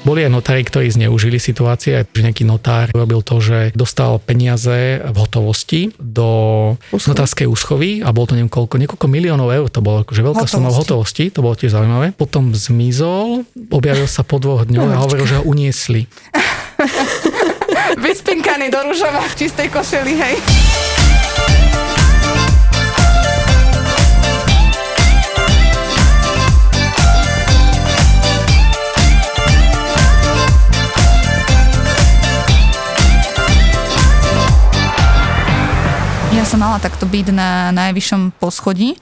Boli aj notári, ktorí zneužili situácie, že nejaký notár robil to, že dostal peniaze v hotovosti do Úschovy. notárskej úschovy a bolo to neviem koľko, niekoľko miliónov eur, to bolo akože veľká suma v hotovosti, to bolo tiež zaujímavé. Potom zmizol, objavil sa po dvoch dňoch a hovoril, že ho uniesli. Vyspinkaný do rúžova v čistej košeli, hej. Takto byť na najvyššom poschodí.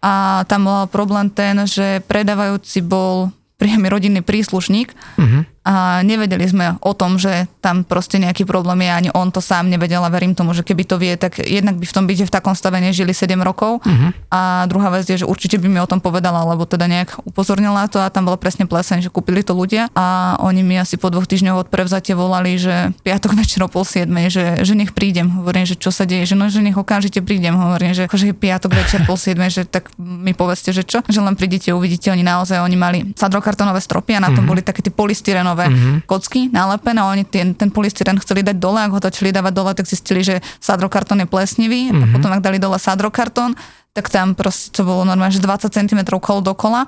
A tam bol problém ten, že predávajúci bol priamy rodinný príslušník. Uh-huh a nevedeli sme o tom, že tam proste nejaký problém je, ani on to sám nevedel a verím tomu, že keby to vie, tak jednak by v tom byte v takom stave nežili 7 rokov uh-huh. a druhá vec je, že určite by mi o tom povedala, lebo teda nejak upozornila to a tam bolo presne pleseň, že kúpili to ľudia a oni mi asi po dvoch týždňoch od prevzatia volali, že piatok večer o pol siedmej, že, že nech prídem. Hovorím, že čo sa deje, že no, že nech okamžite prídem. Hovorím, že akože je piatok večer pol siedmej, že tak mi povedzte, že čo, že len prídete, uvidíte, oni naozaj, oni mali sadrokartonové stropy a na tom uh-huh. boli také tie polystyrenové nové mm-hmm. kocky nalepené oni ten, ten polystyren chceli dať dole, ak ho začali dávať dole, tak zistili, že sadrokartón je plesnivý mm-hmm. a potom ak dali dole sadrokartón, tak tam proste to bolo normálne, že 20 cm kol dokola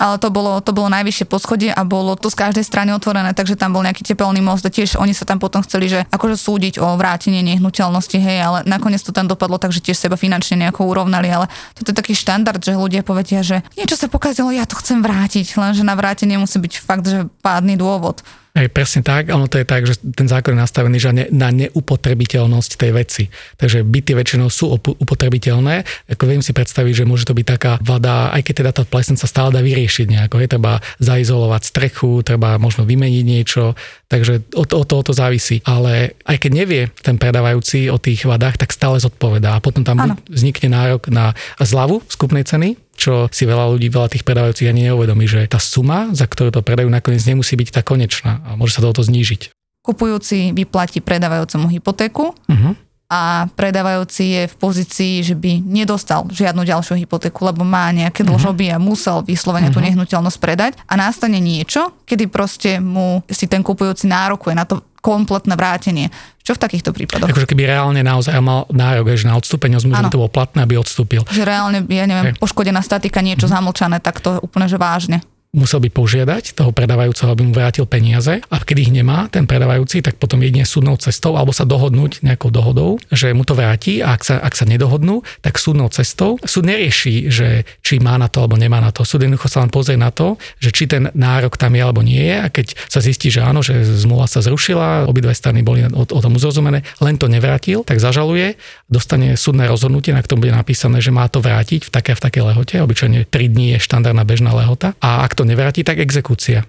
ale to bolo, to bolo najvyššie poschodie a bolo to z každej strany otvorené, takže tam bol nejaký tepelný most a tiež oni sa tam potom chceli, že akože súdiť o vrátenie nehnuteľnosti, hej, ale nakoniec to tam dopadlo, takže tiež seba finančne nejako urovnali, ale toto je taký štandard, že ľudia povedia, že niečo sa pokazilo, ja to chcem vrátiť, lenže na vrátenie musí byť fakt, že pádny dôvod. Hej, presne tak, ono to je tak, že ten zákon je nastavený že ne, na neupotrebiteľnosť tej veci. Takže byty väčšinou sú upotrebiteľné. Ako viem si predstaviť, že môže to byť taká vada, aj keď teda tá plesen sa stále dá vyriešiť nejako. Je treba zaizolovať strechu, treba možno vymeniť niečo, takže od, od toho to závisí. Ale aj keď nevie ten predávajúci o tých vadách, tak stále zodpovedá. A potom tam ano. vznikne nárok na zľavu skupnej ceny, čo si veľa ľudí, veľa tých predávajúcich ani neuvedomí, že tá suma, za ktorú to predajú, nakoniec nemusí byť tá konečná a môže sa toto znížiť. Kupujúci vyplatí predávajúcemu hypotéku uh-huh. A predávajúci je v pozícii, že by nedostal žiadnu ďalšiu hypotéku, lebo má nejaké uh-huh. dlžoby a musel vyslovene tú nehnuteľnosť predať a nastane niečo, kedy proste mu si ten kupujúci nárokuje na to kompletné vrátenie. Čo v takýchto prípadoch? Akože keby reálne naozaj mal nárok že na odstúpenie z zmluvy, to bolo platné, aby odstúpil. Že reálne, ja neviem, okay. poškodená statika, niečo mm-hmm. zamlčané, tak to úplne že vážne musel by požiadať toho predávajúceho, aby mu vrátil peniaze a keď ich nemá ten predávajúci, tak potom jedine súdnou cestou alebo sa dohodnúť nejakou dohodou, že mu to vráti a ak sa, ak sa nedohodnú, tak súdnou cestou. Súd nerieši, že či má na to alebo nemá na to. Súd jednoducho sa len pozrie na to, že či ten nárok tam je alebo nie je a keď sa zistí, že áno, že zmluva sa zrušila, obidve strany boli o, o tom uzrozumené, len to nevrátil, tak zažaluje, dostane súdne rozhodnutie, na ktorom bude napísané, že má to vrátiť v také v takej lehote, obyčajne 3 dní je štandardná bežná lehota a ak to nevráti, tak exekúcia.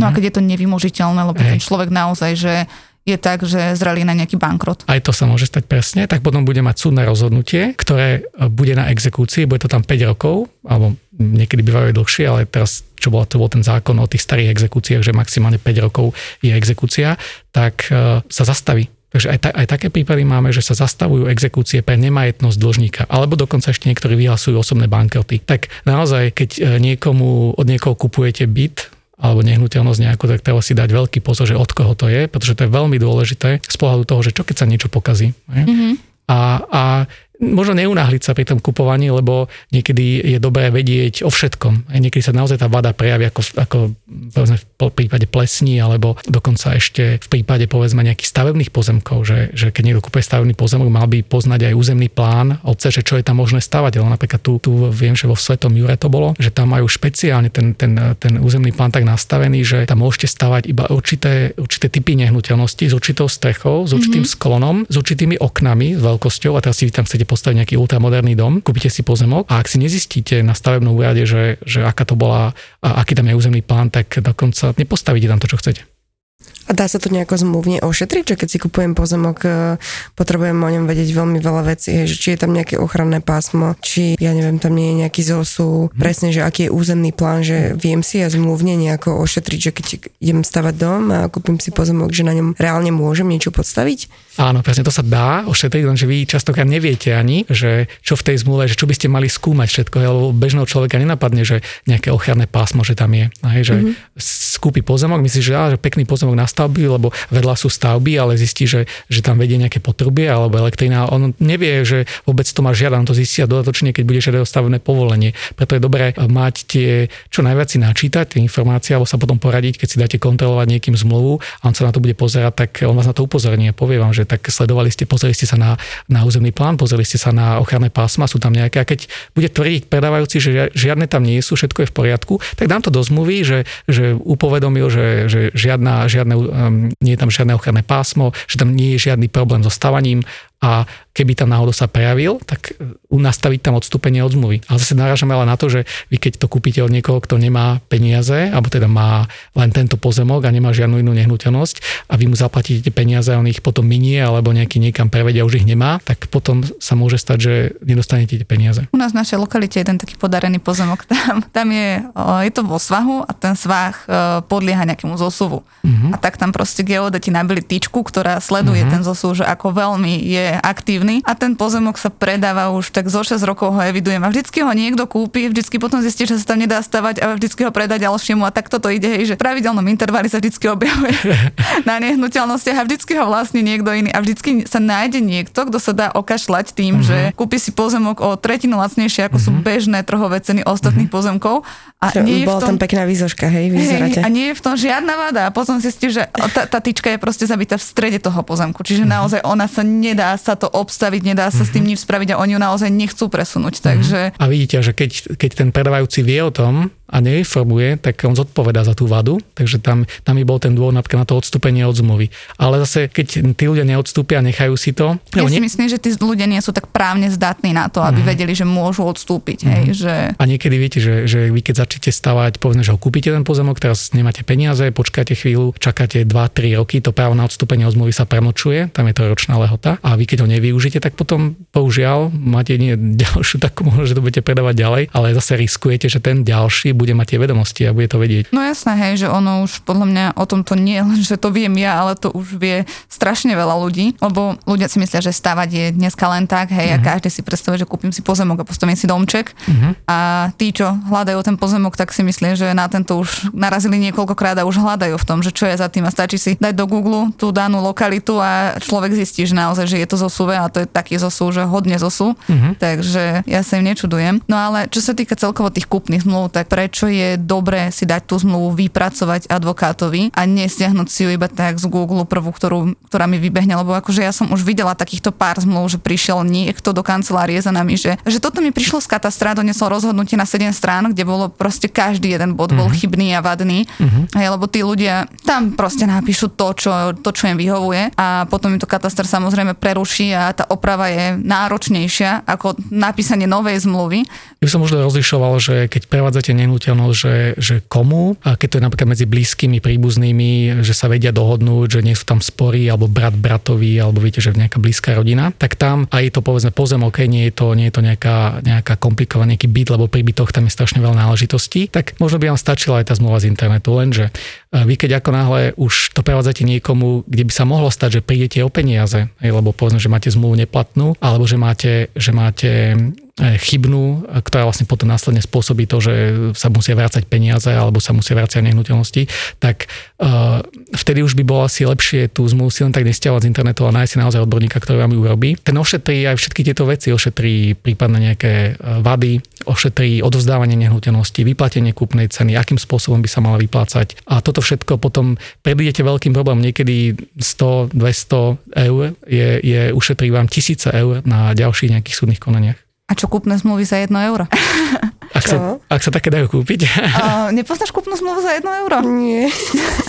No a keď je to nevymožiteľné, lebo Hej. ten človek naozaj, že je tak, že zrali na nejaký bankrot. Aj to sa môže stať presne, tak potom bude mať súdne rozhodnutie, ktoré e, bude na exekúcii, bude to tam 5 rokov, alebo niekedy bývajú dlhšie, ale teraz, čo bol, to bol ten zákon o tých starých exekúciách, že maximálne 5 rokov je exekúcia, tak e, sa zastaví Takže aj, ta, aj také prípady máme, že sa zastavujú exekúcie pre nemajetnosť dlžníka, alebo dokonca ešte niektorí vyhlasujú osobné bankroty. Tak naozaj, keď e, niekomu, od niekoho kupujete byt, alebo nehnuteľnosť nejakú, tak treba si dať veľký pozor, že od koho to je, pretože to je veľmi dôležité z pohľadu toho, že čo keď sa niečo pokazí. Mm-hmm. A, a možno neunáhliť sa pri tom kupovaní, lebo niekedy je dobré vedieť o všetkom. A niekedy sa naozaj tá vada prejaví ako, ako povedzme, v prípade plesní, alebo dokonca ešte v prípade povedzme nejakých stavebných pozemkov, že, že keď niekto kúpe stavebný pozemok, mal by poznať aj územný plán obce, že čo je tam možné stavať. Ale napríklad tu, tu viem, že vo Svetom Jure to bolo, že tam majú špeciálne ten, ten, ten územný plán tak nastavený, že tam môžete stavať iba určité, určité typy nehnuteľnosti s určitou strechou, s určitým mm-hmm. sklonom, s určitými oknami, s veľkosťou a teraz si vy tam chcete postaviť nejaký ultramoderný dom, kúpite si pozemok a ak si nezistíte na stavebnom úrade, že, že aká to bola, a aký tam je územný plán, tak dokonca nepostavíte tam to, čo chcete. A dá sa to nejako zmluvne ošetriť, že keď si kupujem pozemok, e, potrebujem o ňom vedieť veľmi veľa vecí, že či je tam nejaké ochranné pásmo, či ja neviem, tam nie je nejaký zosu, hmm. presne, že aký je územný plán, že viem si ja zmluvne nejako ošetriť, že keď idem stavať dom a kúpim si pozemok, že na ňom reálne môžem niečo podstaviť? Áno, presne to sa dá ošetriť, lenže vy častokrát neviete ani, že čo v tej zmluve, že čo by ste mali skúmať všetko, lebo bežného človeka nenapadne, že nejaké ochranné pásmo, že tam je. Hej, že mm-hmm. skúpi pozemok, myslí, že, á, že pekný pozemok na stavby, lebo vedľa sú stavby, ale zistí, že, že tam vedie nejaké potrubie alebo elektrina. On nevie, že vôbec to má žiada, on to zistí a dodatočne, keď bude žiadať stavebné povolenie. Preto je dobré mať tie, čo najviac si načítať, tie informácie, alebo sa potom poradiť, keď si dáte kontrolovať niekým zmluvu a on sa na to bude pozerať, tak on vás na to upozorní a povie vám, že tak sledovali ste, pozreli ste sa na, na územný plán, pozreli ste sa na ochranné pásma, sú tam nejaké. A keď bude tvrdiť predávajúci, že žiadne tam nie sú, všetko je v poriadku, tak dám to do zmluvy, že, že upovedomil, že, že žiadna, žiadne nie je tam žiadne ochranné pásmo, že tam nie je žiadny problém so stavaním a keby tam náhodou sa prejavil, tak e, nastaviť tam odstúpenie od zmluvy. Ale zase narážame ale na to, že vy keď to kúpite od niekoho, kto nemá peniaze, alebo teda má len tento pozemok a nemá žiadnu inú nehnuteľnosť a vy mu zaplatíte peniaze a on ich potom minie alebo nejaký niekam prevedia, už ich nemá, tak potom sa môže stať, že nedostanete tie peniaze. U nás v našej lokalite je ten taký podarený pozemok. Tam, tam je, je to vo svahu a ten svah e, podlieha nejakému zosuvu. Uh-huh. A tak tam proste geodeti nabili tyčku, ktorá sleduje uh-huh. ten zosuv, že ako veľmi je aktívny a ten pozemok sa predáva už tak zo 6 rokov ho evidujem a vždycky ho niekto kúpi, vždycky potom zistí, že sa tam nedá stavať a vždycky ho predá ďalšiemu a tak toto ide, hej, že v pravidelnom intervali sa vždycky objavuje na nehnuteľnostiach a vždycky ho vlastní niekto iný a vždycky sa nájde niekto, kto sa dá okašľať tým, uh-huh. že kúpi si pozemok o tretinu lacnejšie, ako uh-huh. sú mhm. bežné trhové ceny ostatných uh-huh. pozemkov. A Čo, nie bola tom, tam pekná výzoška, hej, vyzeráte. Hej, a nie je v tom žiadna vada a potom zistí, že tá, tá tyčka je proste zabitá v strede toho pozemku, čiže uh-huh. naozaj ona sa nedá sa to obstaviť, nedá sa mm-hmm. s tým mhm. nič spraviť a oni ju naozaj nechcú presunúť. Mm-hmm. Takže... A vidíte, že keď, keď ten predávajúci vie o tom, a neinformuje, tak on zodpovedá za tú vadu, takže tam, tam by bol ten dôvod napríklad na to odstúpenie od zmluvy. Ale zase, keď tí ľudia neodstúpia a nechajú si to... Ja si ne... myslím, že tí ľudia nie sú tak právne zdatní na to, aby mm. vedeli, že môžu odstúpiť. Mm. Hej, mhm. že... A niekedy viete, že, že vy keď začnete stavať, povedzme, že ho kúpite ten pozemok, teraz nemáte peniaze, počkáte chvíľu, čakáte 2-3 roky, to právo na odstúpenie od zmluvy sa premočuje, tam je to ročná lehota a vy keď ho nevyužite, tak potom bohužiaľ máte nie ďalšiu takú možnosť, že to budete predávať ďalej, ale zase riskujete, že ten ďalší bude mať tie vedomosti a bude to vedieť. No jasné, hej, že ono už podľa mňa o tom to nie len, že to viem ja, ale to už vie strašne veľa ľudí, lebo ľudia si myslia, že stavať je dneska len tak, hej, uh-huh. a mhm. každý si predstavuje, že kúpim si pozemok a postavím si domček uh-huh. a tí, čo hľadajú ten pozemok, tak si myslia, že na tento už narazili niekoľkokrát a už hľadajú v tom, že čo je za tým a stačí si dať do Google tú danú lokalitu a človek zistí, že naozaj, že je to zosúve a to je taký zosú, že hodne zosú, uh-huh. takže ja sa im nečudujem. No ale čo sa týka celkovo tých kúpnych zmluv, tak prečo je dobré si dať tú zmluvu vypracovať advokátovi a nestiahnuť si ju iba tak z Google prvú, ktorú, ktorá mi vybehne, lebo akože ja som už videla takýchto pár zmluv, že prišiel niekto do kancelárie za nami, že, že toto mi prišlo z katastra, donesol rozhodnutie na 7 strán, kde bolo proste každý jeden bod bol mm-hmm. chybný a vadný, mm-hmm. Hej, lebo tí ľudia tam proste napíšu to čo, to, čo im vyhovuje a potom im to katastra samozrejme preruší a tá oprava je náročnejšia ako napísanie novej zmluvy. Ja som možno rozlišoval, že keď prevádzate nehnuteľnosť, že, že komu, a keď to je napríklad medzi blízkymi, príbuznými, že sa vedia dohodnúť, že nie sú tam spory, alebo brat bratovi, alebo viete, že nejaká blízka rodina, tak tam aj to povedzme pozemok, nie je to, nie je to nejaká, nejaká komplikovaný nejaký byt, lebo pri bytoch tam je strašne veľa náležitostí, tak možno by vám stačila aj tá zmluva z internetu, lenže e, vy keď ako náhle už to prevádzate niekomu, kde by sa mohlo stať, že prídete o peniaze, lebo povedzme, že máte zmluvu neplatnú, alebo že máte, že máte chybnú, ktorá vlastne potom následne spôsobí to, že sa musia vrácať peniaze alebo sa musia vrácať nehnuteľnosti, tak uh, vtedy už by bolo asi lepšie tú zmluvu si len tak nestiahovať z internetu a nájsť si naozaj odborníka, ktorý vám ju urobí. Ten ošetrí aj všetky tieto veci, ošetrí prípadne nejaké e, vady, ošetrí odovzdávanie nehnuteľnosti, vyplatenie kúpnej ceny, akým spôsobom by sa mala vyplácať. A toto všetko potom predídete veľkým problémom. Niekedy 100, 200 eur je, je ušetrí vám tisíce eur na ďalších nejakých súdnych konaniach. A čo kúpne zmluvy za 1 euro? Ak sa, ak sa také dajú kúpiť? Uh, nepoznáš kúpnu zmluvu za 1 euro? Nie.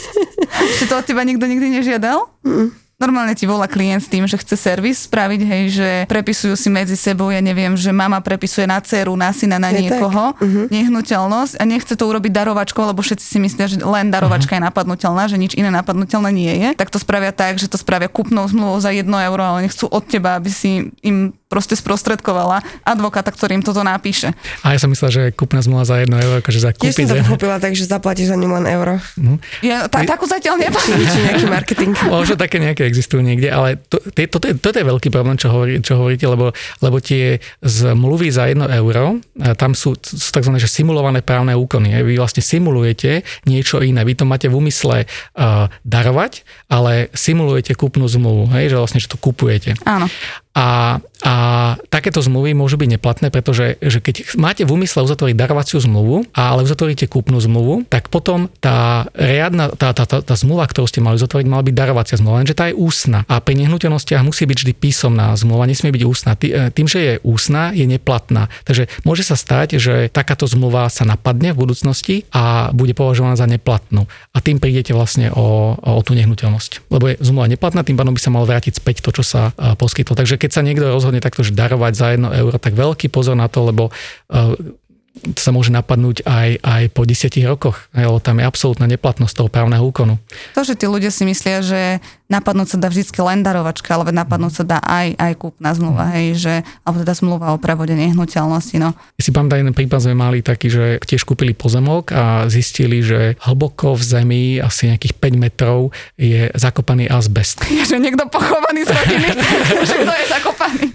Či to od teba nikto nikdy nežiadal? Mm. Normálne ti volá klient s tým, že chce servis spraviť, hej, že prepisujú si medzi sebou, ja neviem, že mama prepisuje na dceru, na syna, na Je niekoho tak? Mhm. nehnuteľnosť a nechce to urobiť darovačkou, lebo všetci si myslia, že len darovačka je napadnutelná, že nič iné napadnutelné nie je. Tak to spravia tak, že to spravia kúpnou zmluvou za 1 euro, ale nechcú od teba, aby si im proste sprostredkovala advokáta, ktorým toto napíše. A ja som myslel, že kúpna zmluva za 1 euro, akože za Tiež som kúpiť. to pochopila, takže zaplatíš za ňu len euro. Ja ta, takú zatiaľ nemáš. Či nejaký marketing. Možno také nejaké existujú niekde, ale to, to, je, toto je veľký problém, čo, hovorí, čo hovoríte, lebo, lebo tie zmluvy za 1 euro, a tam sú, sú tzv. Že simulované právne úkony. Vy vlastne simulujete niečo iné. Vy to máte v úmysle uh, darovať, ale simulujete kúpnu zmluvu, hej, že vlastne, že to kupujete. Áno. A, a takéto zmluvy môžu byť neplatné, pretože že keď máte v úmysle uzatvoriť darovaciu zmluvu, ale uzatvoríte kúpnu zmluvu, tak potom tá riadna, tá, tá, tá, tá zmluva, ktorú ste mali uzatvoriť, mala byť darovacia zmluva, lenže tá je ústna. A pri nehnuteľnostiach musí byť vždy písomná zmluva, nesmie byť ústna. Tý- Tým, že je ústna, je neplatná. Takže môže sa stať, že takáto zmluva sa napadne v budúcnosti a bude považovaná za neplatnú. A tým prídete vlastne o, o tú nehnuteľnosť. Lebo je zmluva neplatná, tým pádom by sa mal vrátiť späť to, čo sa a, poskytlo. Takže keď sa niekto rozhodne takto že darovať za 1 euro, tak veľký pozor na to, lebo uh, to sa môže napadnúť aj, aj po 10 rokoch, lebo tam je absolútna neplatnosť toho právneho úkonu. To, že tí ľudia si myslia, že napadnúť sa dá vždy len darovačka, ale napadnúť sa dá aj, aj kúpna zmluva, hej, že, alebo teda zmluva o prevode nehnuteľnosti, no. Ja si pamätám, jeden prípad sme mali taký, že tiež kúpili pozemok a zistili, že hlboko v zemi, asi nejakých 5 metrov, je zakopaný azbest. Je, že niekto pochovaný z rodiny, že kto je zakopaný.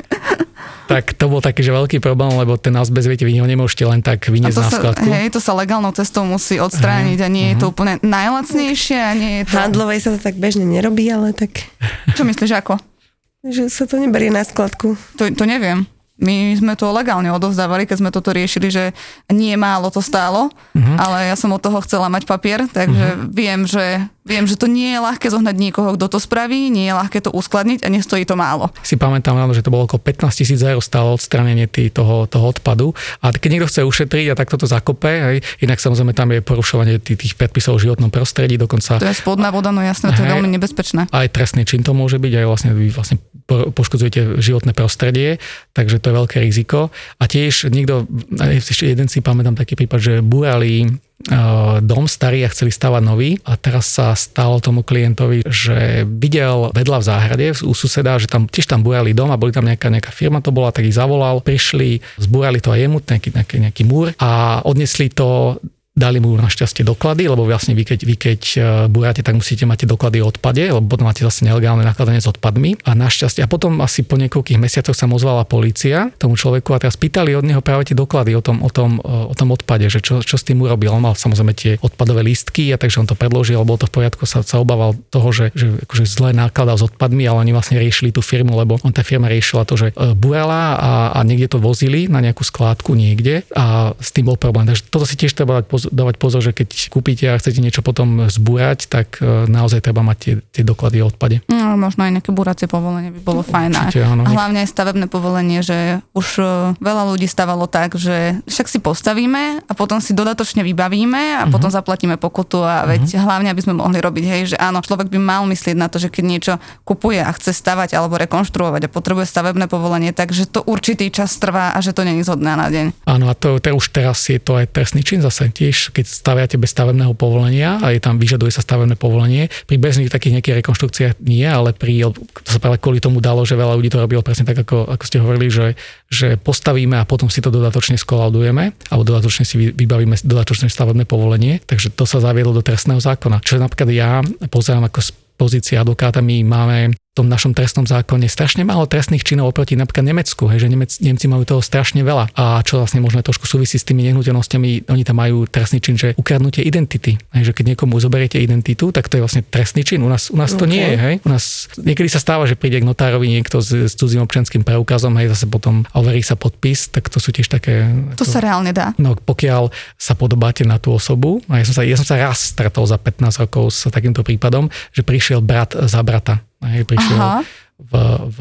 Tak to bol taký, že veľký problém, lebo ten azbest, viete, vy ho nemôžete len tak vyniesť na skladku. hej, to sa legálnou cestou musí odstrániť a nie je to úplne najlacnejšie a nie je to... Handlovej sa to tak bežne nerobí, ale tak, Čo myslíš, ako? že sa to neberie na skladku. To, to neviem. My sme to legálne odovzdávali, keď sme toto riešili, že nie málo to stálo, Mhm. ale ja som od toho chcela mať papier, takže viem, že, viem, že to nie je ľahké zohnať niekoho, kto to spraví, nie je ľahké to uskladniť a nestojí to málo. si pamätám, že to bolo okolo 15 tisíc eur stále odstránenie tý, toho, toho odpadu. A keď niekto chce ušetriť a takto to zakope, hej, inak samozrejme tam je porušovanie tých, tých predpisov o životnom prostredí, dokonca To je spodná voda, no jasné, to je veľmi nebezpečné. aj trestný čin to môže byť, aj vlastne vlastne poškodzujete životné prostredie, takže to je veľké riziko. A tiež niekto, ešte jeden si pamätám taký prípad, že búrali uh, dom starý a chceli stavať nový a teraz sa stalo tomu klientovi, že videl vedľa v záhrade u suseda, že tam tiež tam búrali dom a boli tam nejaká, nejaká firma to bola, tak ich zavolal, prišli, zbúrali to aj jemu, nejaký, nejaký, nejaký múr a odnesli to Dali mu našťastie doklady, lebo vlastne vy keď, vy keď e, búrate, tak musíte mať doklady o odpade, lebo potom máte zase nelegálne nakladanie s odpadmi. A našťastie, a potom asi po niekoľkých mesiacoch sa ozvala polícia tomu človeku a teraz pýtali od neho práve tie doklady o tom, o tom, e, o tom odpade, že čo, čo s tým urobil. On mal samozrejme tie odpadové lístky a takže on to predložil, bolo to v poriadku, sa, sa obával toho, že, že akože zle nakladal s odpadmi, ale oni vlastne riešili tú firmu, lebo on tá firma riešila to, že e, burala a, a niekde to vozili na nejakú skládku niekde a s tým bol problém. Takže toto si tiež treba dať pozor, dávať pozor, že keď kúpite a chcete niečo potom zbúrať, tak e, naozaj treba mať tie, tie doklady o odpade. No, možno aj nejaké buracie povolenie by bolo fajn. A, Určite, áno. a hlavne aj stavebné povolenie, že už e, veľa ľudí stavalo tak, že však si postavíme a potom si dodatočne vybavíme a potom zaplatíme pokutu a veď hlavne, aby sme mohli robiť, hej, že áno, človek by mal myslieť na to, že keď niečo kupuje a chce stavať alebo rekonštruovať a potrebuje stavebné povolenie, takže to určitý čas trvá a že to není zo dňa na deň. Áno, a to, to už teraz je to aj trestný čin zase. Tiež, keď staviate bez stavebného povolenia a je tam vyžaduje sa stavebné povolenie, pri bežných takých nejakých rekonštrukciách nie, ale pri, to sa práve kvôli tomu dalo, že veľa ľudí to robilo presne tak, ako, ako ste hovorili, že, že postavíme a potom si to dodatočne skolaudujeme, alebo dodatočne si vy- vybavíme dodatočné stavebné povolenie, takže to sa zaviedlo do trestného zákona. Čo napríklad ja pozerám ako z pozície advokáta, my máme tom našom trestnom zákone strašne málo trestných činov oproti napríklad Nemecku, hej, že Nemec, Nemci majú toho strašne veľa. A čo vlastne možno trošku súvisí s tými nehnuteľnosťami, oni tam majú trestný čin, že ukradnutie identity. Hej, že keď niekomu zoberiete identitu, tak to je vlastne trestný čin. U nás, u nás to Ok. nie je, hej. U nás niekedy sa stáva, že príde k notárovi niekto s, s cudzím občianským preukazom, hej, zase potom overí sa podpis, tak to sú tiež také... To sa reálne dá. No pokiaľ sa podobáte na tú osobu, a ja som sa, ja som sa raz stretol za 15 rokov s takýmto prípadom, že prišiel brat za brata. Hej, prišiel Aha. v, v,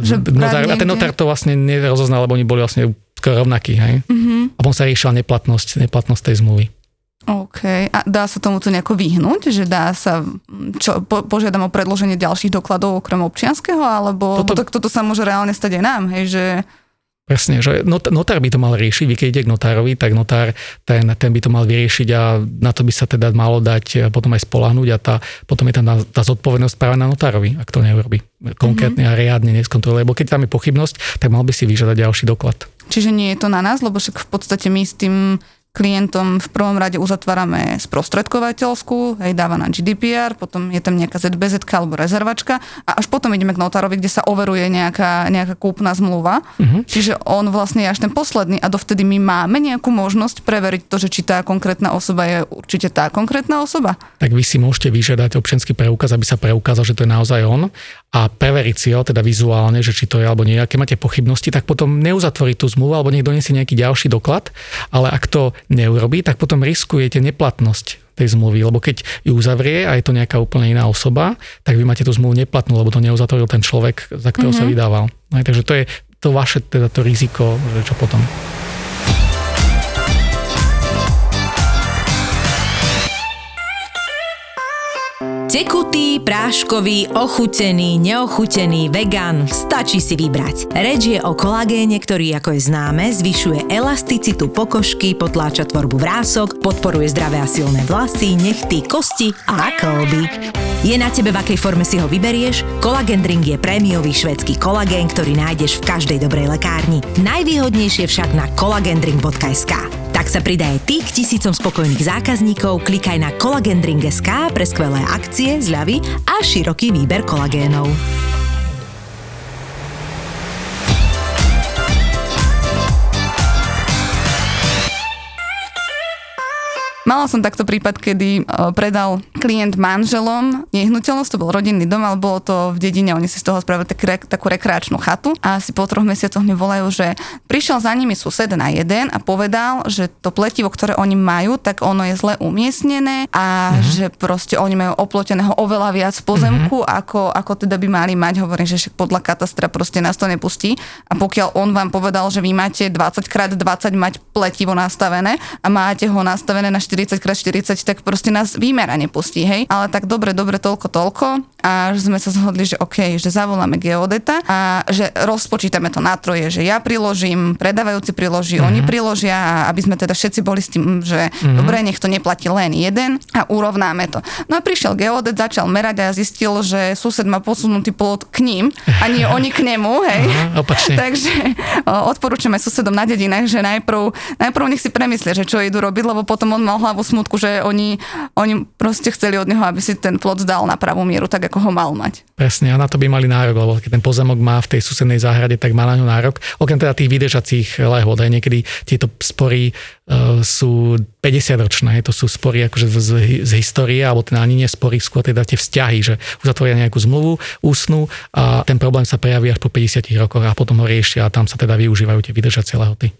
Že notár, a ten notár to vlastne nerozoznal, lebo oni boli vlastne skoro rovnakí. Hej? Mhm. A potom sa riešila neplatnosť, neplatnosť tej zmluvy. OK. A dá sa tomuto nejako vyhnúť? Že dá sa, čo, po, požiadam o predloženie ďalších dokladov okrem občianského, alebo toto, toto sa môže reálne stať aj nám, hej, že Presne, že notár by to mal riešiť, vy keď ide k notárovi, tak notár ten, ten by to mal vyriešiť a na to by sa teda malo dať e, potom aj spolahnúť a tá, potom je tam tá zodpovednosť práve na notárovi, ak to neurobi konkrétne mm-hmm. a riadne neskontroluje, lebo keď tam je pochybnosť, tak mal by si vyžiadať ďalší doklad. Čiže nie je to na nás, lebo však v podstate my s tým klientom v prvom rade uzatvárame sprostredkovateľskú, hej, dáva na GDPR, potom je tam nejaká ZBZ alebo rezervačka a až potom ideme k notárovi, kde sa overuje nejaká, nejaká kúpna zmluva. Uh-huh. Čiže on vlastne je až ten posledný a dovtedy my máme nejakú možnosť preveriť to, že či tá konkrétna osoba je určite tá konkrétna osoba. Tak vy si môžete vyžiadať občianský preukaz, aby sa preukázal, že to je naozaj on a preveriť si ho teda vizuálne, že či to je alebo nie. Aké máte pochybnosti, tak potom neuzatvoriť tú zmluvu alebo niekto nesie nejaký ďalší doklad, ale ak to neurobí, tak potom riskujete neplatnosť tej zmluvy, lebo keď ju uzavrie a je to nejaká úplne iná osoba, tak vy máte tú zmluvu neplatnú, lebo to neuzatvoril ten človek, za ktorého mm-hmm. sa mhm. vydával. Aj, takže to je to vaše teda to riziko, že čo potom. Tekutý, práškový, ochutený, neochutený, vegan, stačí si vybrať. Reč je o kolagéne, ktorý, ako je známe, zvyšuje elasticitu pokožky, potláča tvorbu vrások, podporuje zdravé a silné vlasy, nechty, kosti a kolby. Je na tebe, v akej forme si ho vyberieš? Collagen Drink je prémiový švedský kolagén, ktorý nájdeš v každej dobrej lekárni. Najvýhodnejšie však na collagendrink.sk. Tak sa pridaj ty k tisícom spokojných zákazníkov, klikaj na collagendrink.sk pre skvelé akcie, zľavy a široký výber kolagénov. Mala som takto prípad, kedy e, predal klient manželom nehnuteľnosť, to bol rodinný dom, ale bolo to v dedine, oni si z toho spravili tak, takú rekreačnú chatu a asi po troch mesiacoch mi volajú, že prišiel za nimi sused na jeden a povedal, že to pletivo, ktoré oni majú, tak ono je zle umiestnené a mm-hmm. že proste oni majú oploteného oveľa viac pozemku, mm-hmm. ako, ako teda by mali mať. Hovorím, že však podľa katastra proste nás to nepustí a pokiaľ on vám povedal, že vy máte 20 x 20 mať pletivo nastavené a máte ho nastavené na 4 40x40, tak proste nás výmera nepustí, hej. Ale tak dobre, dobre, toľko, toľko. A že sme sa zhodli, že OK, že zavoláme geodeta a že rozpočítame to na troje, že ja priložím, predávajúci priloží, mm-hmm. oni priložia, aby sme teda všetci boli s tým, že mm-hmm. dobre, nech to neplatí len jeden a urovnáme to. No a prišiel geodet, začal merať a zistil, že sused má posunutý plot k ním a nie oni k nemu, hej. Aha, Takže odporúčame susedom na dedinách, že najprv, najprv nech si premyslia, že čo idú robiť, lebo potom on mal hlavu smutku, že oni, oni proste chceli od neho, aby si ten plot dal na pravú mieru, tak ako ho mal mať. Presne, a na to by mali nárok, lebo keď ten pozemok má v tej susednej záhrade, tak má na ňu nárok. Okrem teda tých vydržacích lehôd, aj niekedy tieto spory uh, sú 50 ročné, to sú spory akože z, z histórie, alebo teda ani nie spory, skôr teda tie vzťahy, že uzatvoria nejakú zmluvu, úsnu a ten problém sa prejaví až po 50 rokoch a potom ho riešia a tam sa teda využívajú tie vydržacie lehoty.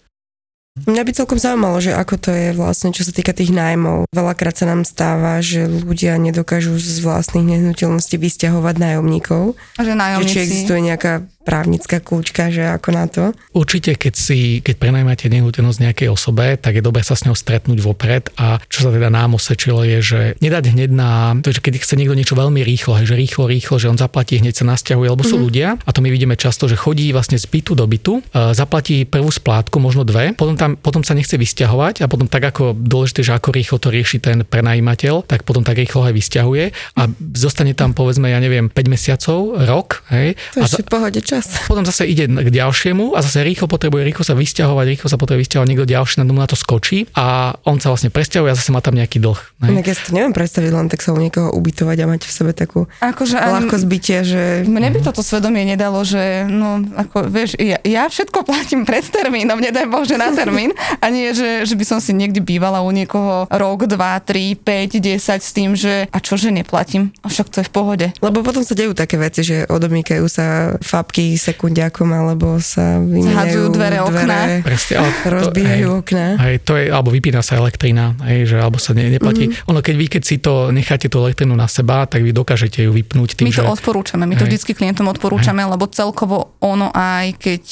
Mňa by celkom zaujímalo, že ako to je vlastne, čo sa týka tých nájmov. Veľakrát sa nám stáva, že ľudia nedokážu z vlastných nehnuteľností vysťahovať nájomníkov. A že nájomníci... Že či existuje nejaká právnická kľúčka, že ako na to? Určite, keď si, keď prenajmáte nehnuteľnosť nejakej osobe, tak je dobre sa s ňou stretnúť vopred a čo sa teda nám osvedčilo je, že nedať hneď na, to, že keď chce niekto niečo veľmi rýchlo, že rýchlo, rýchlo, že on zaplatí, hneď sa nasťahuje, lebo mm-hmm. sú mhm. ľudia, a to my vidíme často, že chodí vlastne z bytu do bytu, e, zaplatí prvú splátku, možno dve, potom, tam, potom sa nechce vysťahovať a potom tak ako dôležité, že ako rýchlo to rieši ten prenajímateľ, tak potom tak rýchlo aj vysťahuje a zostane tam povedzme, ja neviem, 5 mesiacov, rok, hej. To a za... pohode čas. Potom zase ide k ďalšiemu a zase rýchlo potrebuje rýchlo sa vysťahovať, rýchlo sa potrebuje vysťahovať, niekto ďalší na tomu na to skočí a on sa vlastne presťahuje a zase má tam nejaký dlh. Ne? ja si to neviem predstaviť len tak sa u niekoho ubytovať a mať v sebe takú akože ľahko zbytie, že... Mne by toto svedomie nedalo, že no, ako, vieš, ja, ja všetko platím pred termínom, nedaj Bože na termín a nie, že, že by som si niekde bývala u niekoho rok, dva, tri, 5, 10 s tým, že a čo, že neplatím? A však to je v pohode. Lebo potom sa dejú také veci, že odomýkajú sa fapky sekundiakom, alebo sa vymieňajú dvere, okná. Presne, ale rozbijajú to, okná. Aj to je, alebo vypína sa elektrina, aj, že, alebo sa ne, neplatí. Mm-hmm. Ono, keď vy, keď si to necháte tú elektrinu na seba, tak vy dokážete ju vypnúť tým, My to že... odporúčame, my to aj. vždycky klientom odporúčame, aj. lebo celkovo ono aj keď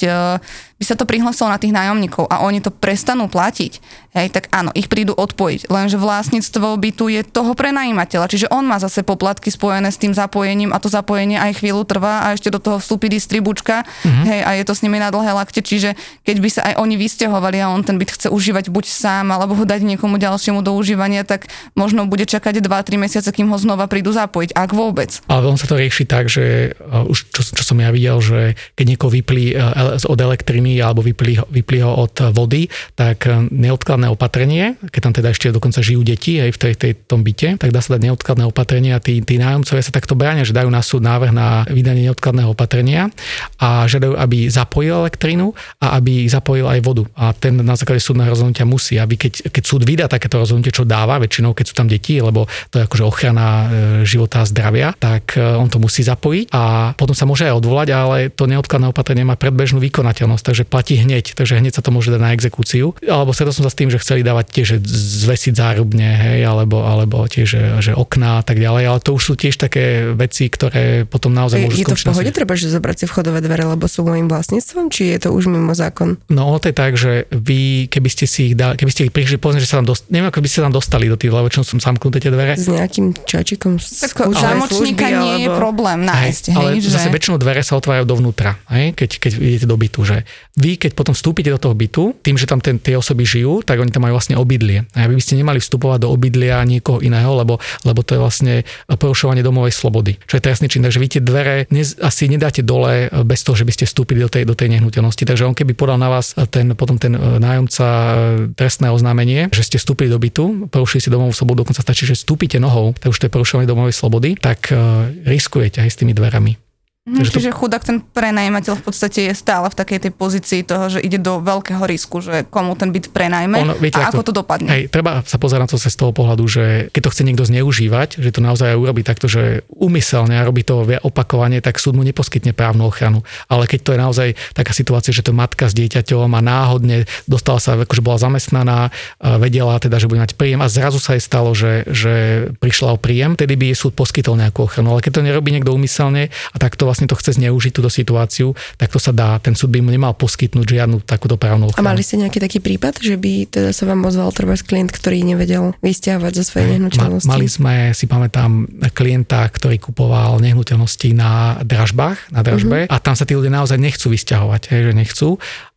by sa to prihlasilo na tých nájomníkov a oni to prestanú platiť, hej, tak áno, ich prídu odpojiť. Lenže vlastníctvo bytu je toho prenajímateľa, čiže on má zase poplatky spojené s tým zapojením a to zapojenie aj chvíľu trvá a ešte do toho vstúpi distribučka, mm-hmm. hej, a je to s nimi na dlhé lakte, čiže keď by sa aj oni vysťahovali a on ten byt chce užívať buď sám alebo ho dať niekomu ďalšiemu do užívania, tak možno bude čakať 2-3 mesiace, kým ho znova prídu zapojiť, ak vôbec. Ale on sa to rieši tak, že uh, už čo, čo som ja videl, že keď niekoho vyplí uh, od elektriny alebo vyplí, vyplí ho od vody, tak uh, neodkladné opatrenie, keď tam teda ešte dokonca žijú deti aj v tej, tej, tom byte, tak dá sa dať neodkladné opatrenie a tí, tí nájomcovia sa takto bránia, že dajú na súd návrh na vydanie neodkladného opatrenia a žiadajú, aby zapojil elektrínu a aby zapojil aj vodu. A ten na základe súdneho rozhodnutia musí, aby keď, keď súd vydá takéto rozhodnutie, čo dáva, väčšinou keď sú tam deti, lebo to je akože ochrana e, života a zdravia, tak e, on to musí zapojiť a potom sa môže aj odvolať, ale to neodkladné opatrenie má predbežnú vykonateľnosť, takže platí hneď, takže hneď sa to môže dať na exekúciu. Alebo stretol som sa s tým, že chceli dávať tiež zvesiť zárubne, hej, alebo, alebo tiež, že, že okná a tak ďalej, ale to už sú tiež také veci, ktoré potom naozaj môžu Je to v pohode, treba, že zobrať si vchodové dvere, lebo sú môjim vlastníctvom, či je to už mimo zákon? No to je tak, že vy, keby ste si ich dali, keby ste ich prišli, povedzme, že sa tam dost, neviem, ako by ste tam dostali do tých, lebo čo som zamknuté tie dvere. S nejakým čačikom tak zámočníka nie alebo... je problém nájsť. Hej, ale že... zase väčšinou dvere sa otvárajú dovnútra, hej, keď, keď idete do bytu. Že vy, keď potom vstúpite do toho bytu, tým, že tam ten, tie osoby žijú, tak oni tam majú vlastne obydlie. A vy by ste nemali vstupovať do obydlia niekoho iného, lebo, lebo to je vlastne porušovanie domovej slobody, čo je trestný čin. Takže vy tie dvere ne, asi nedáte dole bez toho, že by ste vstúpili do tej, do tej nehnuteľnosti. Takže on keby podal na vás ten, potom ten nájomca trestné oznámenie, že ste vstúpili do bytu, porušili si domovú slobodu, dokonca stačí, že vstúpite nohou, tak už to je porušovanie domovej slobody, tak riskujete aj s tými dverami. Mm, čiže to... chudák ten prenajímateľ v podstate je stále v takej tej pozícii toho, že ide do veľkého risku, že komu ten byt prenajme ono, viete, a ako to, to dopadne. Hej, treba sa pozerať na to z toho pohľadu, že keď to chce niekto zneužívať, že to naozaj urobí takto, že umyselne a robí to opakovane, tak súd mu neposkytne právnu ochranu. Ale keď to je naozaj taká situácia, že to matka s dieťaťom a náhodne dostala sa, akože bola zamestnaná, vedela teda, že bude mať príjem a zrazu sa jej stalo, že, že prišla o príjem, tedy by jej súd poskytol nejakú ochranu. Ale keď to nerobí niekto umyselne a takto vlastne to chce zneužiť túto situáciu, tak to sa dá. Ten súd by mu nemal poskytnúť žiadnu takúto právnu ochranu. A mali ste nejaký taký prípad, že by teda sa vám ozval treba klient, ktorý nevedel vysťahovať zo svojej nehnuteľnosti? Mali sme, si pamätám, klienta, ktorý kupoval nehnuteľnosti na dražbách, na dražbe uh-huh. a tam sa tí ľudia naozaj nechcú vysťahovať, hej, že nechcú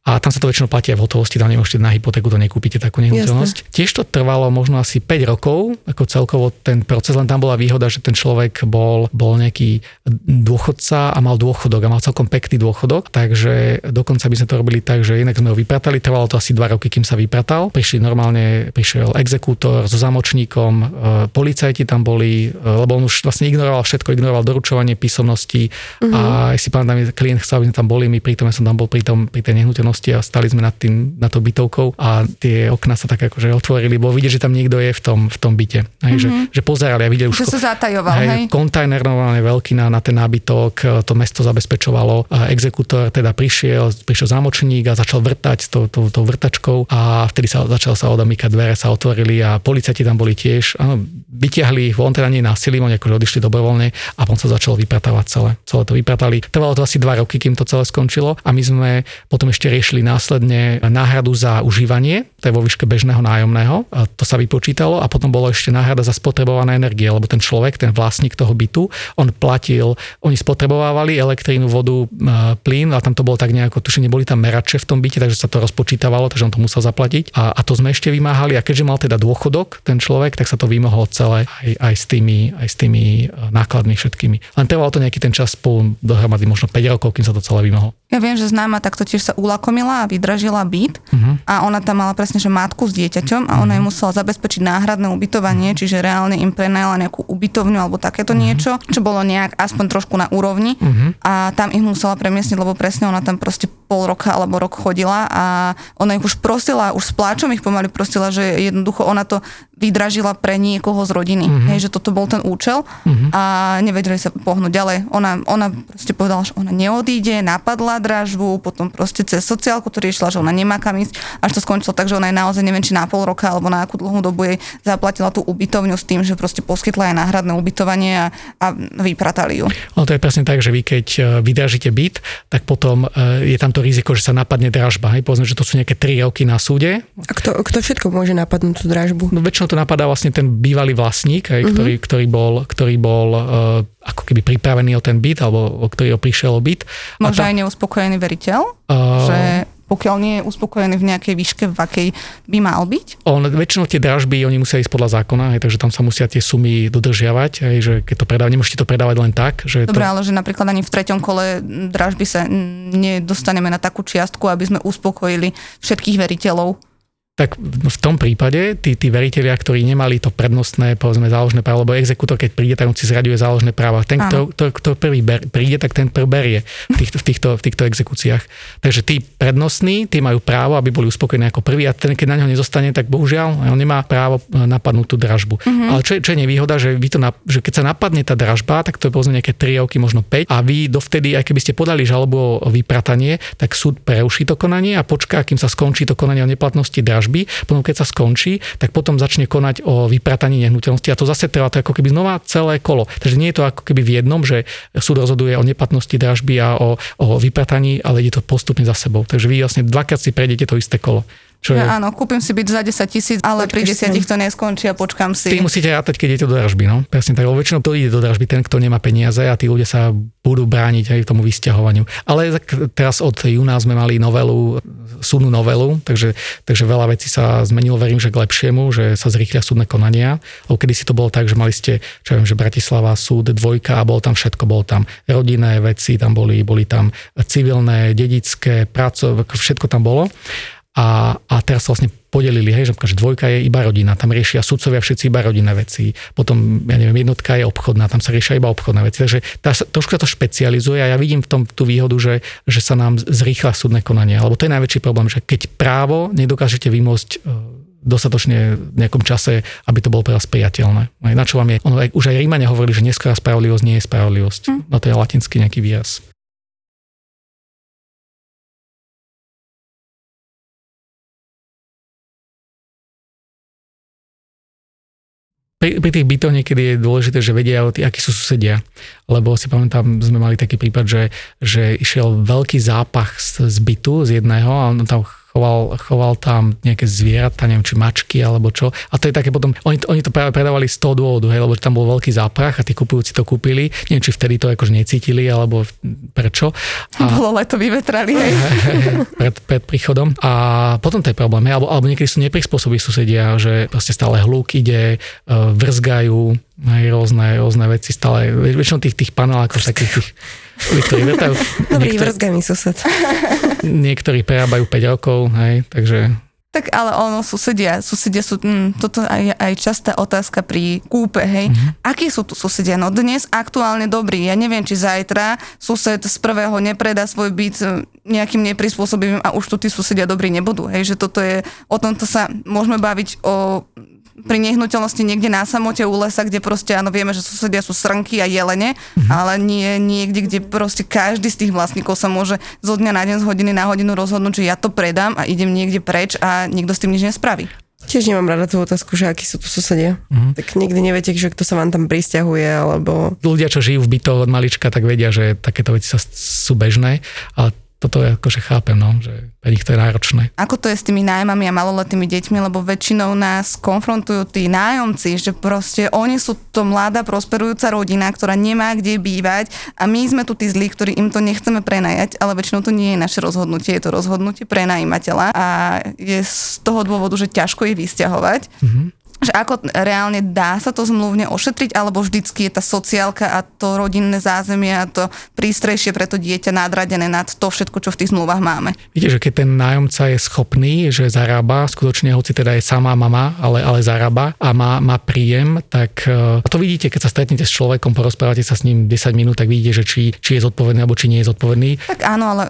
a tam sa to väčšinou platí aj v hotovosti, tam nemôžete na hypotéku, to nekúpite takú nehnuteľnosť. Tiež to trvalo možno asi 5 rokov, ako celkovo ten proces, len tam bola výhoda, že ten človek bol, bol nejaký dôchodca a mal dôchodok a mal celkom pekný dôchodok, takže dokonca by sme to robili tak, že inak sme ho vypratali, trvalo to asi 2 roky, kým sa vypratal. Prišli normálne, prišiel exekútor so zamočníkom, e, policajti tam boli, e, lebo on už vlastne ignoroval všetko, ignoroval doručovanie písomností uh-huh. a si pamätám, klient chcel, aby sme tam boli, my pritom ja som tam bol pri, tom, pri tej nehnuteľnosti nehnuteľnosti a stali sme nad tým, na to bytovkou a tie okna sa tak akože otvorili, bo vidieť, že tam niekto je v tom, v tom byte. Hej, mm-hmm. že, že pozerali a videli už... Že sa zatajoval, hej? hej? Kontajner normálne veľký na, na ten nábytok, to mesto zabezpečovalo. A exekútor teda prišiel, prišiel zámočník a začal vrtať s tou, tou, tou vrtačkou a vtedy sa začal sa odomýkať, dvere sa otvorili a policajti tam boli tiež. Áno, vytiahli ich von, teda nie násilím, oni akože odišli dobrovoľne a potom sa začalo vypratávať celé. Celé to vypratali. Trvalo to asi dva roky, kým to celé skončilo a my sme potom ešte riešili následne náhradu za užívanie, to je vo výške bežného nájomného, a to sa vypočítalo a potom bolo ešte náhrada za spotrebované energie, lebo ten človek, ten vlastník toho bytu, on platil, oni spotrebovávali elektrínu, vodu, plyn a tam to bolo tak nejako, tuším, neboli tam merače v tom byte, takže sa to rozpočítavalo, takže on to musel zaplatiť a, a to sme ešte vymáhali a keďže mal teda dôchodok ten človek, tak sa to vymohlo celé aj, aj, s, tými, aj s tými e, nákladmi všetkými. Len trvalo to nejaký ten čas spolu dohromady, možno 5 rokov, kým sa to celé vymohlo. Ja viem, že známa takto tiež sa ulakomila a vydražila byt uh-huh. a ona tam mala presne, že matku s dieťaťom a ona uh-huh. jej musela zabezpečiť náhradné ubytovanie, uh-huh. čiže reálne im prenajala nejakú ubytovňu alebo takéto uh-huh. niečo, čo bolo nejak aspoň trošku na úrovni uh-huh. a tam ich musela premiesniť, lebo presne ona tam proste pol roka alebo rok chodila a ona ich už prosila, už s pláčom ich pomaly prosila, že jednoducho ona to vydražila pre niekoho z rodiny, uh-huh. hej, že toto bol ten účel uh-huh. a nevedeli sa pohnúť ďalej. Ona, ona proste povedala, že ona neodíde, napadla dražbu, potom proste cez sociálku to riešila, že ona nemá kam ísť, až to skončilo tak, že ona aj naozaj neviem, či na pol roka alebo na akú dlhú dobu jej zaplatila tú ubytovňu s tým, že proste poskytla aj náhradné ubytovanie a, a vypratali ju. No to je presne tak, že vy keď e, vydražíte byt, tak potom e, je tam to riziko, že sa napadne dražba. Hej? Povedzme, že to sú nejaké 3 roky na súde. A kto, kto všetko môže napadnúť tú dražbu? No väčšinou to napadá vlastne ten bývalý vlastník, hej, uh-huh. ktorý, ktorý bol, ktorý bol uh, ako keby pripravený o ten byt, alebo o ktorý ho prišiel o byt. Možno aj neuspokojený veriteľ? Uh, že pokiaľ nie je uspokojený v nejakej výške, v akej by mal byť? On, väčšinou tie dražby, oni musia ísť podľa zákona, hej, takže tam sa musia tie sumy dodržiavať, hej, že keď to predávať, nemôžete to predávať len tak. Že Dobre, to... ale že napríklad ani v treťom kole dražby sa nedostaneme na takú čiastku, aby sme uspokojili všetkých veriteľov tak v tom prípade tí, tí veriteľia, ktorí nemali to prednostné, povedzme, záložné právo, lebo exekútor, keď príde, tak on si zraďuje záložné práva. Ten, kto, kto, kto prvý ber, príde, tak ten prvý berie v týchto, v, týchto, v týchto exekúciách. Takže tí prednostní, tí majú právo, aby boli uspokojení ako prvý a ten, keď na neho nezostane, tak bohužiaľ on nemá právo e, napadnúť tú dražbu. Mm-hmm. Ale čo je, čo je nevýhoda, že, vy to, že keď sa napadne tá dražba, tak to je povedzme nejaké 3 roky, možno 5 a vy dovtedy, aj keby ste podali žalobu o vypratanie, tak súd preruší to konanie a počká, kým sa skončí to konanie o neplatnosti dražby dražby, potom keď sa skončí, tak potom začne konať o vyprataní nehnuteľnosti a to zase trvá to ako keby znova celé kolo. Takže nie je to ako keby v jednom, že súd rozhoduje o neplatnosti dražby a o, o vyprataní, ale ide to postupne za sebou. Takže vy vlastne dvakrát si prejdete to isté kolo. Čo ja, je... Áno, kúpim si byť za 10 tisíc, ale pri 10 to neskončí a počkam si. Ty musíte rátať, keď idete do dražby, no. Presne tak, lebo väčšinou to ide do dražby ten, kto nemá peniaze a tí ľudia sa budú brániť aj tomu vysťahovaniu. Ale teraz od júna sme mali novelu, súdnu novelu, takže, takže veľa vecí sa zmenilo, verím, že k lepšiemu, že sa zrýchlia súdne konania. Lebo kedy si to bolo tak, že mali ste, čo viem, že Bratislava súd dvojka a bolo tam všetko, bolo tam rodinné veci, tam boli, boli tam civilné, dedické, pracov, všetko tam bolo. A, a teraz sa vlastne podelili, hej, že, že dvojka je iba rodina, tam riešia sudcovia všetci iba rodinné veci. Potom, ja neviem, jednotka je obchodná, tam sa riešia iba obchodné veci. Takže tá, trošku sa to špecializuje a ja vidím v tom tú výhodu, že, že sa nám zrýchla súdne konanie. Lebo to je najväčší problém, že keď právo nedokážete vymôcť e, dostatočne v nejakom čase, aby to bolo pre vás priateľné. Na čo vám je, ono, už aj Rímania hovorili, že neskorá spravodlivosť nie je spravodlivosť. Hm. No to je latinský nejaký výraz. Pri, pri tých bytoch niekedy je dôležité, že vedia, akí sú susedia. Lebo si pamätám, sme mali taký prípad, že, že išiel veľký zápach z, z bytu, z jedného a on tam choval, choval tam nejaké zvieratá, neviem, či mačky alebo čo. A to je také potom, oni, oni to práve predávali z toho dôvodu, hej, lebo tam bol veľký záprach a tí kupujúci to kúpili. Neviem, či vtedy to akože necítili, alebo prečo. A, bolo leto vyvetrali, hej. pred, pred príchodom. A potom to je problém, hej, alebo, alebo niekedy sú neprispôsobí susedia, že proste stále hluk ide, e, vrzgajú, hej, rôzne, rôzne veci stále, väčšinou tých, tých panelákov takých tých ktorí vrtajú. Dobrý vrzgami sused. Niektorí prerábajú 5 rokov, hej, takže tak ale ono, susedia, susedia sú, hm, toto aj, aj častá otázka pri kúpe, hej. Mm-hmm. Akí sú tu susedia? No dnes aktuálne dobrý. Ja neviem, či zajtra sused z prvého nepredá svoj byt nejakým neprispôsobivým a už tu tí susedia dobrí nebudú, hej. Že toto je, o tomto sa môžeme baviť o pri nehnuteľnosti niekde na samote u lesa, kde proste, áno, vieme, že susedia sú srnky a jelene, mm-hmm. ale nie niekde, kde proste každý z tých vlastníkov sa môže zo dňa na deň, z hodiny na hodinu rozhodnúť, že ja to predám a idem niekde preč a nikto s tým nič nespraví. Tiež nemám rada tú otázku, že akí sú tu susedia. Mm-hmm. Tak nikdy neviete, že kto sa vám tam pristahuje, alebo... Ľudia, čo žijú v bytoch od malička, tak vedia, že takéto veci sa sú bežné, ale toto je akože chápem, no, že pre nich to je náročné. Ako to je s tými nájmami a maloletými deťmi, lebo väčšinou nás konfrontujú tí nájomci, že proste oni sú to mladá prosperujúca rodina, ktorá nemá kde bývať a my sme tu tí zlí, ktorí im to nechceme prenajať, ale väčšinou to nie je naše rozhodnutie, je to rozhodnutie prenajímateľa a je z toho dôvodu, že ťažko ich vysťahovať. Mm-hmm že ako reálne dá sa to zmluvne ošetriť, alebo vždycky je tá sociálka a to rodinné zázemie a to prístrejšie pre to dieťa nadradené nad to všetko, čo v tých zmluvách máme. Viete, že keď ten nájomca je schopný, že zarába, skutočne hoci teda je samá mama, ale, ale zarába a má, má príjem, tak a to vidíte, keď sa stretnete s človekom, porozprávate sa s ním 10 minút, tak vidíte, že či, či je zodpovedný alebo či nie je zodpovedný. Tak áno, ale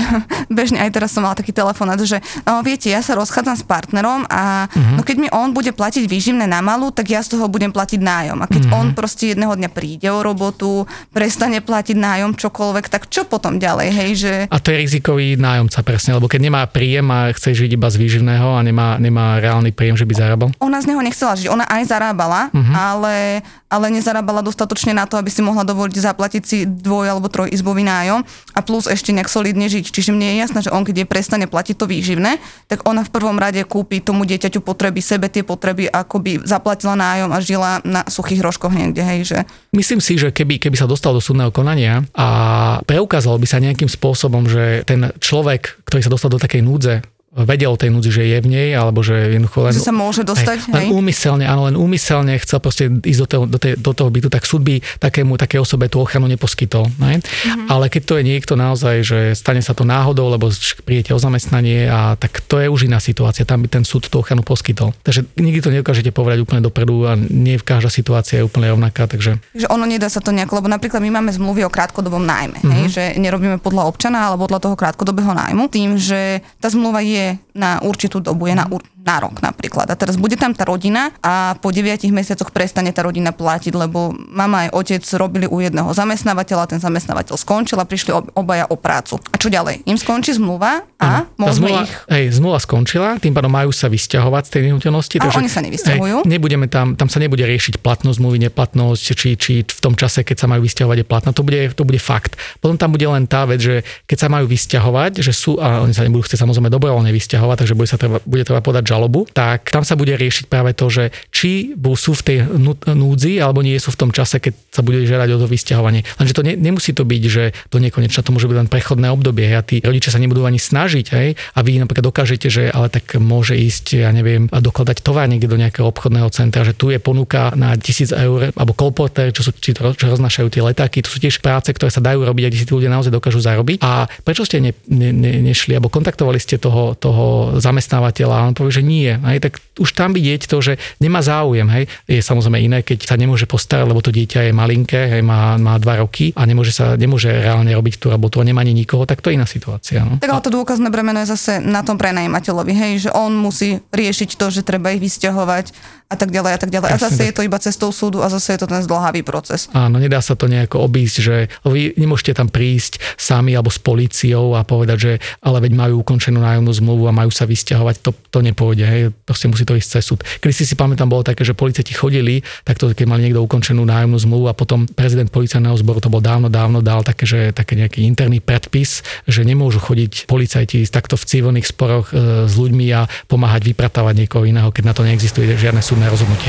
bežne aj teraz som mala taký telefonát, že no, viete, ja sa rozchádzam s partnerom a uh-huh. no, keď mi on bude platiť výživné na malú, tak ja z toho budem platiť nájom. A keď mm-hmm. on proste jedného dňa príde o robotu, prestane platiť nájom čokoľvek, tak čo potom ďalej, hej, že... A to je rizikový nájomca presne, lebo keď nemá príjem a chce žiť iba z výživného a nemá, nemá reálny príjem, že by zarábal? Ona z neho nechcela žiť, ona aj zarábala, mm-hmm. ale, ale nezarábala dostatočne na to, aby si mohla dovoliť zaplatiť si dvoj alebo trojizbový nájom a plus ešte nejak solidne žiť. Čiže mne je jasné, že on keď je prestane platiť to výživné, tak ona v prvom rade kúpi tomu dieťaťu potreby, sebe tie potreby, ako by zaplatila nájom a žila na suchých rožkoch niekde, hej, že... Myslím si, že keby, keby sa dostal do súdneho konania a preukázalo by sa nejakým spôsobom, že ten človek, ktorý sa dostal do takej núdze, vedel o tej núdzi, že je v nej, alebo že jednoducho len... Že sa môže dostať, hej, Len úmyselne, áno, len úmyselne chcel proste ísť do toho, do, tej, do toho bytu, tak súd by takému, také osobe tú ochranu neposkytol. Ne? Mm-hmm. Ale keď to je niekto naozaj, že stane sa to náhodou, lebo prijete o zamestnanie, a tak to je už iná situácia, tam by ten súd tú ochranu poskytol. Takže nikdy to nedokážete povedať úplne dopredu a nie v každá situácia je úplne rovnaká, takže... Že ono nedá sa to nejak, lebo napríklad my máme zmluvy o krátkodobom nájme, mm-hmm. hej, že nerobíme podľa občana, ale podľa toho krátkodobého nájmu, tým, že tá zmluva je na určitú dobu, je na, na rok napríklad. A teraz bude tam tá rodina a po 9 mesiacoch prestane tá rodina platiť, lebo mama aj otec robili u jedného zamestnávateľa, ten zamestnávateľ skončil a prišli obaja o prácu. A čo ďalej? Im skončí zmluva a ano, môžeme zmluva, ich... Hej, zmluva skončila, tým pádom majú sa vysťahovať z tej nehnuteľnosti. A oni sa nevysťahujú. Hej, nebudeme tam, tam sa nebude riešiť platnosť zmluvy, neplatnosť, či, či v tom čase, keď sa majú vysťahovať, je platná. To bude, to bude fakt. Potom tam bude len tá vec, že keď sa majú vysťahovať, že sú, a oni sa nebudú chcieť samozrejme dobrovoľne vysťahovať, takže bude sa treba, bude treba podať žalobu, tak tam sa bude riešiť práve to, že či sú v tej núdzi alebo nie sú v tom čase, keď sa bude žiadať o to vysťahovanie. Lenže to ne, nemusí to byť, že do nekonečna to môže byť len prechodné obdobie a tí rodičia sa nebudú ani snažiť hej, a vy napríklad dokážete, že ale tak môže ísť, ja neviem, dokladať tovar niekde do nejakého obchodného centra, že tu je ponuka na 1000 eur alebo kolporter, čo sú čo, čo roznášajú tie letáky, to sú tiež práce, ktoré sa dajú robiť a kde si tí ľudia naozaj dokážu zarobiť. A prečo ste ne, ne, ne, nešli alebo kontaktovali ste toho, toho zamestnávateľa a on povie, že nie. Hej, tak už tam vidieť to, že nemá záujem. Hej. Je samozrejme iné, keď sa nemôže postarať, lebo to dieťa je malinké, hej, má, má dva roky a nemôže sa nemôže reálne robiť tú robotu a nemá ani nikoho, tak to je iná situácia. No. Tak ale to dôkazné bremeno je zase na tom prenajímateľovi, hej, že on musí riešiť to, že treba ich vysťahovať a tak ďalej a tak ďalej. Presne a zase tak. je to iba cestou súdu a zase je to ten zdlhavý proces. Áno, nedá sa to nejako obísť, že vy nemôžete tam prísť sami alebo s políciou a povedať, že ale veď majú ukončenú nájomnú zmluvu a majú sa vysťahovať. To, to nepôjde, hej. proste musí to ísť cez súd. Keď si si pamätám, bolo také, že policajti chodili, takto keď mali niekto ukončenú nájomnú zmluvu a potom prezident policajného zboru, to bol dávno, dávno dal také, že také nejaký interný predpis, že nemôžu chodiť policajti takto v civilných sporoch e, s ľuďmi a pomáhať vypratávať niekoho iného, keď na to neexistuje žiadne súdne rozhodnutie.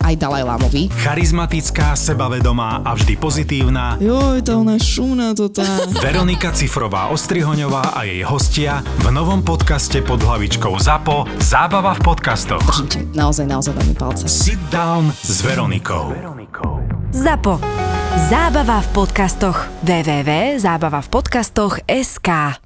aj Dalaj Lámovi. Charizmatická, sebavedomá a vždy pozitívna. Joj, tá ona šúna to tá. Veronika Cifrová Ostrihoňová a jej hostia v novom podcaste pod hlavičkou ZAPO Zábava v podcastoch. Držím ti naozaj, naozaj veľmi palce. Sit down s Veronikou. ZAPO. Zábava v podcastoch. www.zábavavpodcastoch.sk